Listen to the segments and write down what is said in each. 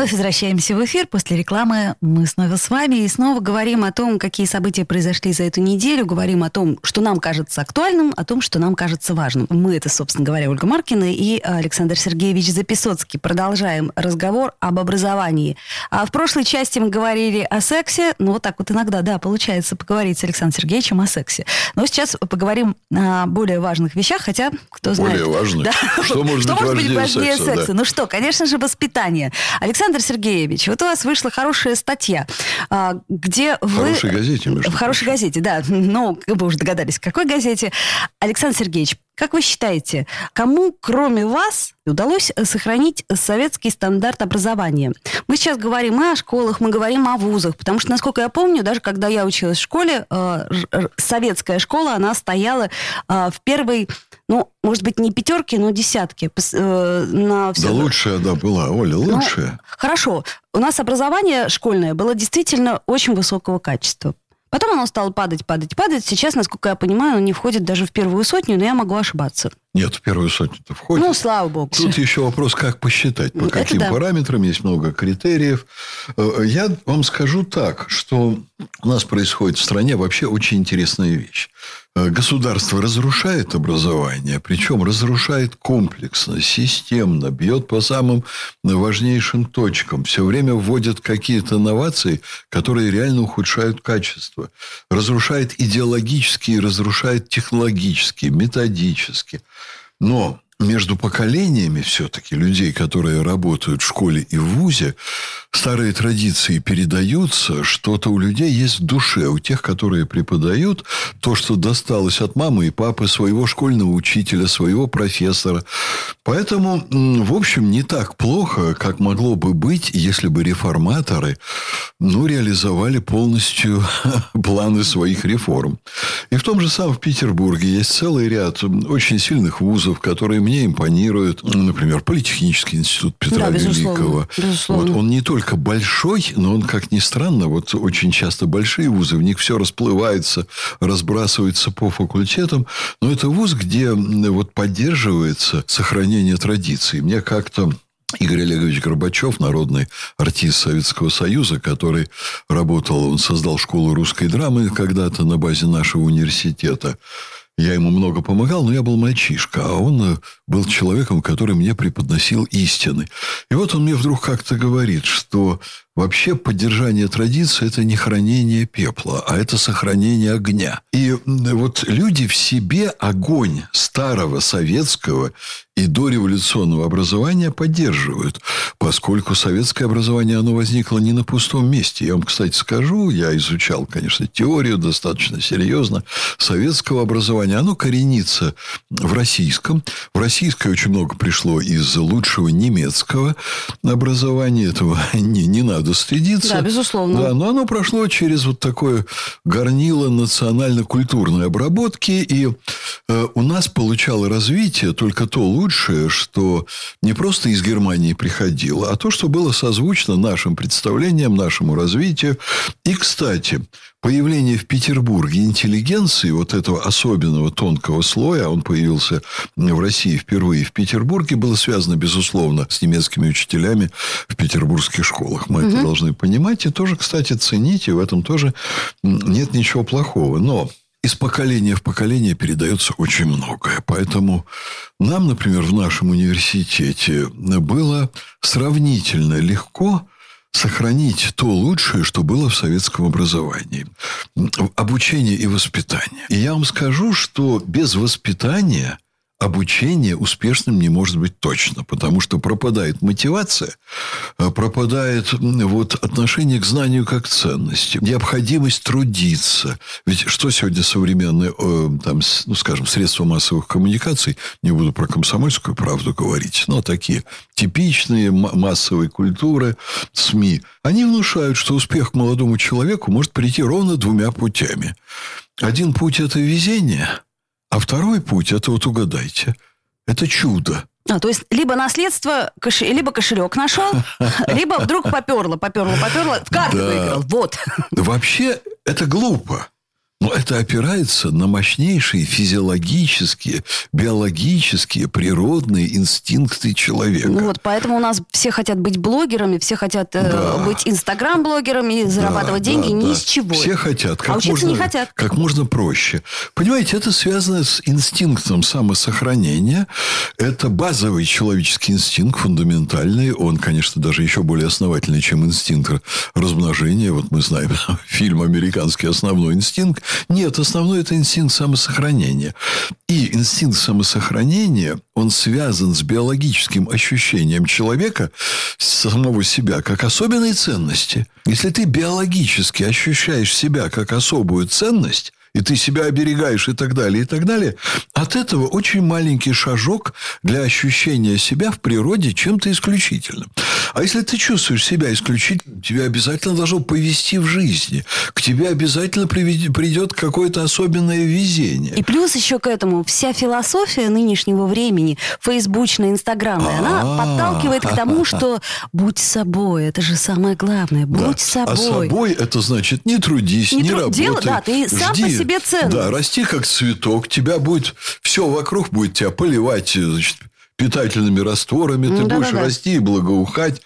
Вновь возвращаемся в эфир. После рекламы мы снова с вами и снова говорим о том, какие события произошли за эту неделю, говорим о том, что нам кажется актуальным, о том, что нам кажется важным. Мы это, собственно говоря, Ольга Маркина и Александр Сергеевич Записоцкий. Продолжаем разговор об образовании. А в прошлой части мы говорили о сексе. Ну, вот так вот иногда, да, получается поговорить с Александром Сергеевичем о сексе. Но сейчас поговорим о более важных вещах, хотя, кто знает... Более важных? Да. Что может что быть быть важнее секса? секса? да? Ну что, конечно же, воспитание. Александр Сергеевич, вот у вас вышла хорошая статья, а, где В вы... хорошей газете, В хорошей газете, да. Ну, вы уже догадались, в какой газете. Александр Сергеевич, как вы считаете, кому, кроме вас, удалось сохранить советский стандарт образования? Мы сейчас говорим и о школах, мы говорим о вузах, потому что, насколько я помню, даже когда я училась в школе, э, р- советская школа, она стояла э, в первой, ну, может быть, не пятерке, но десятке. пос- э, на Да всё- лучшая, да, была. Оля, Ну, лучшая. Хорошо. У нас образование школьное было действительно очень высокого качества. Потом оно стало падать, падать, падать. Сейчас, насколько я понимаю, оно не входит даже в первую сотню, но я могу ошибаться. Нет, в первую сотню-то входит. Ну, слава богу. Тут еще вопрос, как посчитать, по Это каким да. параметрам, есть много критериев. Э, Я вам скажу так, что у нас происходит в стране вообще очень интересная вещь. Э, Государство разрушает образование, причем разрушает комплексно, системно, бьет по самым важнейшим точкам, все время вводит какие-то новации, которые реально ухудшают качество, разрушает идеологически, разрушает технологически, методически. Но между поколениями все-таки людей, которые работают в школе и в ВУЗе, старые традиции передаются, что-то у людей есть в душе, у тех, которые преподают, то, что досталось от мамы и папы, своего школьного учителя, своего профессора. Поэтому, в общем, не так плохо, как могло бы быть, если бы реформаторы ну, реализовали полностью планы своих реформ. И в том же самом Петербурге есть целый ряд очень сильных вузов, которые мне импонируют. Например, Политехнический институт Петра Да, безусловно, Великого. безусловно. Вот он не только большой, но он, как ни странно, вот очень часто большие вузы, в них все расплывается, разбрасывается по факультетам. Но это вуз, где вот поддерживается сохранение традиций. Мне как-то Игорь Олегович Горбачев, народный артист Советского Союза, который работал, он создал школу русской драмы когда-то на базе нашего университета. Я ему много помогал, но я был мальчишка, а он э, был человеком, который мне преподносил истины. И вот он мне вдруг как-то говорит, что вообще поддержание традиции – это не хранение пепла, а это сохранение огня. И вот люди в себе огонь старого советского и дореволюционного образования поддерживают, поскольку советское образование, оно возникло не на пустом месте. Я вам, кстати, скажу, я изучал, конечно, теорию достаточно серьезно советского образования. Оно коренится в российском. В российское очень много пришло из лучшего немецкого образования. Этого не, не надо стыдиться. Да, безусловно. Да, но оно прошло через вот такое горнило национально-культурной обработки. И у нас получало развитие только то лучшее, что не просто из Германии приходило, а то, что было созвучно нашим представлениям, нашему развитию. И, кстати, появление в Петербурге интеллигенции, вот этого особенного тонкого слоя, он появился в России впервые в Петербурге, было связано, безусловно, с немецкими учителями в петербургских школах. Мы это должны понимать и тоже, кстати, ценить, и в этом тоже нет ничего плохого. Но из поколения в поколение передается очень многое. Поэтому нам, например, в нашем университете было сравнительно легко сохранить то лучшее, что было в советском образовании. Обучение и воспитание. И я вам скажу, что без воспитания обучение успешным не может быть точно, потому что пропадает мотивация, э, пропадает вот отношение к знанию как ценности, необходимость трудиться. Ведь что сегодня современные, э, там, ну, скажем, средства массовых коммуникаций, не буду про комсомольскую правду говорить, но такие типичные м- массовой культуры, СМИ, они внушают, что успех молодому человеку может прийти ровно двумя путями. Один путь – это везение – а второй путь, это вот угадайте, это чудо. А, то есть либо наследство, кош... либо кошелек нашел, либо вдруг поперло, поперло, поперло, в карты Да. выиграл. Вот. Вообще, это глупо. Но это опирается на мощнейшие физиологические, биологические, природные инстинкты человека. Ну вот, поэтому у нас все хотят быть блогерами, все хотят э, Да. быть инстаграм-блогерами, зарабатывать Да, деньги да, ни да. с чего. Все хотят. Как а учиться можно, не хотят. Как можно проще. Понимаете, это связано с инстинктом самосохранения. Это базовый человеческий инстинкт, фундаментальный. Он, конечно, даже еще более основательный, чем инстинкт размножения. Вот мы знаем фильм американский «Основной инстинкт». Нет, основной – это инстинкт самосохранения. И инстинкт самосохранения, он связан с биологическим ощущением человека самого себя как особенной ценности. Если ты биологически ощущаешь себя как особую ценность, и ты себя оберегаешь и так далее, и так далее, от этого очень маленький шажок для ощущения себя в природе чем-то исключительным. А если ты чувствуешь себя исключительным, тебя обязательно должно повести в жизни. К тебе обязательно придет какое-то особенное везение. И плюс еще к этому вся философия нынешнего времени, фейсбучная, инстаграмная, она подталкивает к тому, что будь собой, это же самое главное, Да. будь собой. А собой это значит не трудись, Не не, тру- работай. дело- да, ты сам по себе ценный. Да, расти как цветок. Тебя будет... Все вокруг будет тебя поливать значит, питательными растворами. Ты Ну, будешь да-да-да. расти и благоухать.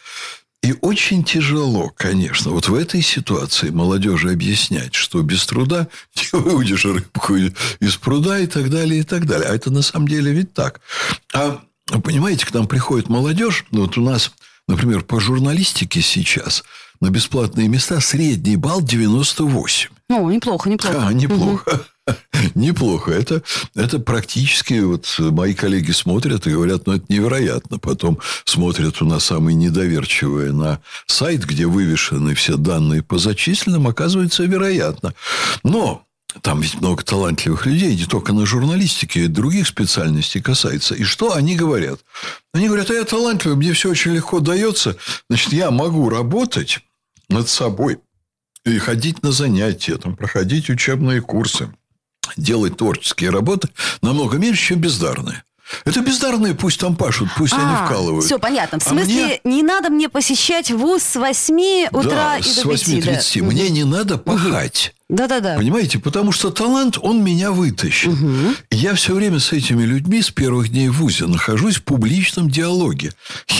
И очень тяжело, конечно, вот в этой ситуации молодежи объяснять, что без труда не выудишь рыбку из пруда и так далее, и так далее. А это на самом деле ведь так. А понимаете, к нам приходит молодежь, ну, вот у нас, например, по журналистике сейчас на бесплатные места средний балл 98. Ну, неплохо, неплохо. А, неплохо. Неплохо. Это, это практически вот мои коллеги смотрят и говорят, ну, это невероятно. Потом смотрят у нас самые недоверчивые на сайт, где вывешены все данные по зачисленным, оказывается, вероятно. Но там ведь много талантливых людей, не только на журналистике, и других специальностей касается. И что они говорят? Они говорят, а я талантливый, мне все очень легко дается, значит, я могу работать над собой и ходить на занятия, там, проходить учебные курсы, делать творческие работы намного меньше, чем бездарные. Это бездарные пусть там пашут, пусть они вкалывают. все А, понятно. В А смысле, мне- не надо мне посещать вуз с 8 утра да, и с до 5. 8.30. Мне не надо пахать. Да-да-да. Понимаете? Потому что талант, он меня вытащит. И Я все время с этими людьми с первых дней в ВУЗе нахожусь в публичном диалоге.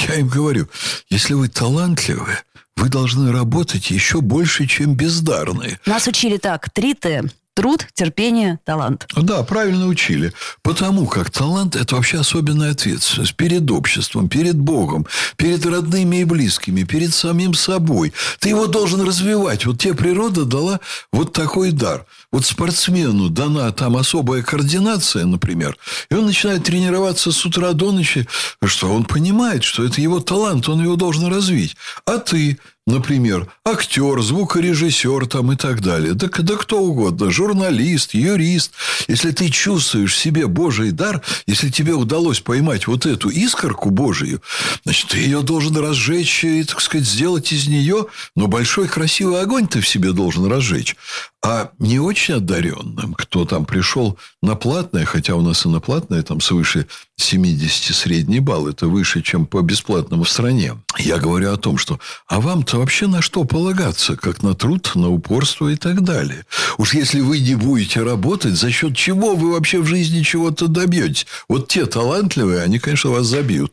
Я им говорю, если вы талантливы, вы должны работать еще больше, чем бездарные. Нас учили так. 3Т. Труд, терпение, талант. Да, правильно учили. Потому как талант – это вообще особенная ответственность перед обществом, перед Богом, перед родными и близкими, перед самим собой. Ты его должен развивать. Вот тебе природа дала вот такой дар. Вот спортсмену дана там особая координация, например, и он начинает тренироваться с утра до ночи, что он понимает, что это его талант, он его должен развить. А ты, например, актер, звукорежиссер там и так далее, да, да кто угодно, журналист, юрист, если ты чувствуешь в себе Божий дар, если тебе удалось поймать вот эту искорку Божию, значит, ты ее должен разжечь и, так сказать, сделать из нее, но большой красивый огонь ты в себе должен разжечь. А не очень одаренным, кто там пришел на платное, хотя у нас и на платное там свыше 70 средний балл, это выше, чем по бесплатному в стране. Я говорю о том, что а вам-то вообще на что полагаться, как на труд, на упорство и так далее. Уж если вы не будете работать, за счет чего вы вообще в жизни чего-то добьетесь? Вот те талантливые, они, конечно, вас забьют.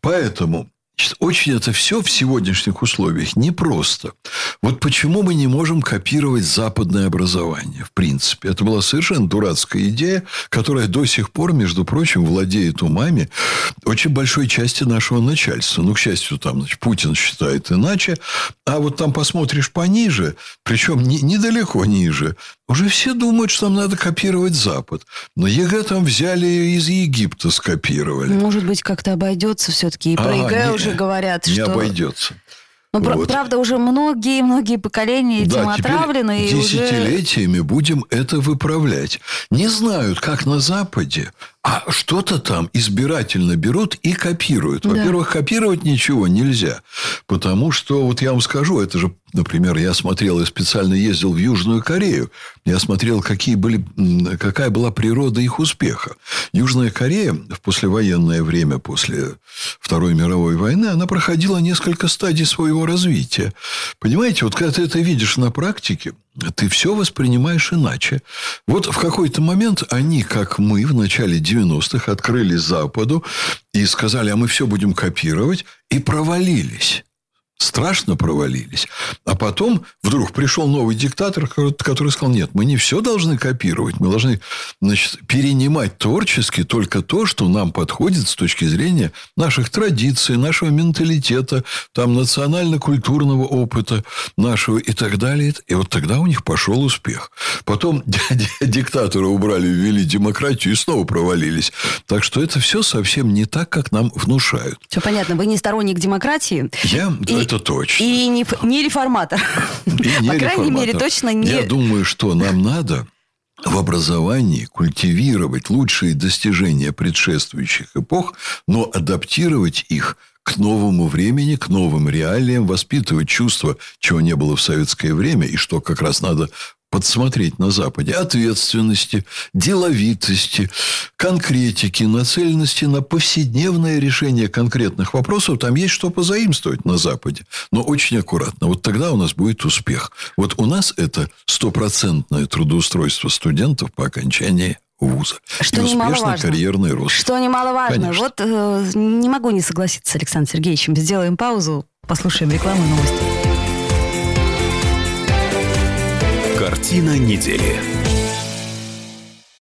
Поэтому Значит, очень это все в сегодняшних условиях непросто. Вот почему мы не можем копировать западное образование, в принципе. Это была совершенно дурацкая идея, которая до сих пор, между прочим, владеет умами очень большой части нашего начальства. Ну, к счастью, там значит, Путин считает иначе. А вот там посмотришь пониже, причем не, недалеко ниже, уже все думают, что нам надо копировать Запад. Но ЕГЭ там взяли из Египта, скопировали. Может быть, как-то обойдется все-таки. И про А, ЕГЭ не- уже говорят, не что... обойдется. Ну, Вот. правда, уже многие-многие поколения этим Да, теперь отравлены. и уже... десятилетиями будем это выправлять. Не знают, как на Западе, А что-то там избирательно берут и копируют. Во-первых, да. копировать ничего нельзя. Потому что, вот я вам скажу, это же, например, я смотрел, я специально ездил в Южную Корею. Я смотрел, какие были, какая была природа их успеха. Южная Корея в послевоенное время, после Второй мировой войны, она проходила несколько стадий своего развития. Понимаете, вот когда ты это видишь на практике, ты все воспринимаешь иначе. Вот в какой-то момент они, как мы в начале 90-х, открыли Западу и сказали, а мы все будем копировать, и провалились страшно провалились. А потом вдруг пришел новый диктатор, который сказал, нет, мы не все должны копировать, мы должны значит, перенимать творчески только то, что нам подходит с точки зрения наших традиций, нашего менталитета, там, национально-культурного опыта нашего и так далее. И вот тогда у них пошел успех. Потом диктатора убрали, ввели демократию и снова провалились. Так что это все совсем не так, как нам внушают. Все понятно. Вы не сторонник демократии. Я и, это точно. И не, не реформатор. И не По крайней мере, точно не... Я думаю, что нам надо в образовании культивировать лучшие достижения предшествующих эпох, но адаптировать их к новому времени, к новым реалиям, воспитывать чувство, чего не было в советское время, и что как раз надо подсмотреть на Западе ответственности, деловитости, конкретики, нацеленности на повседневное решение конкретных вопросов. Там есть что позаимствовать на Западе, но очень аккуратно. Вот тогда у нас будет успех. Вот у нас это стопроцентное трудоустройство студентов по окончании вуза. Что и успешный карьерный рост. Что немаловажно. Конечно. Вот э, не могу не согласиться с Александром Сергеевичем. Сделаем паузу, послушаем рекламу и новости. Картина недели.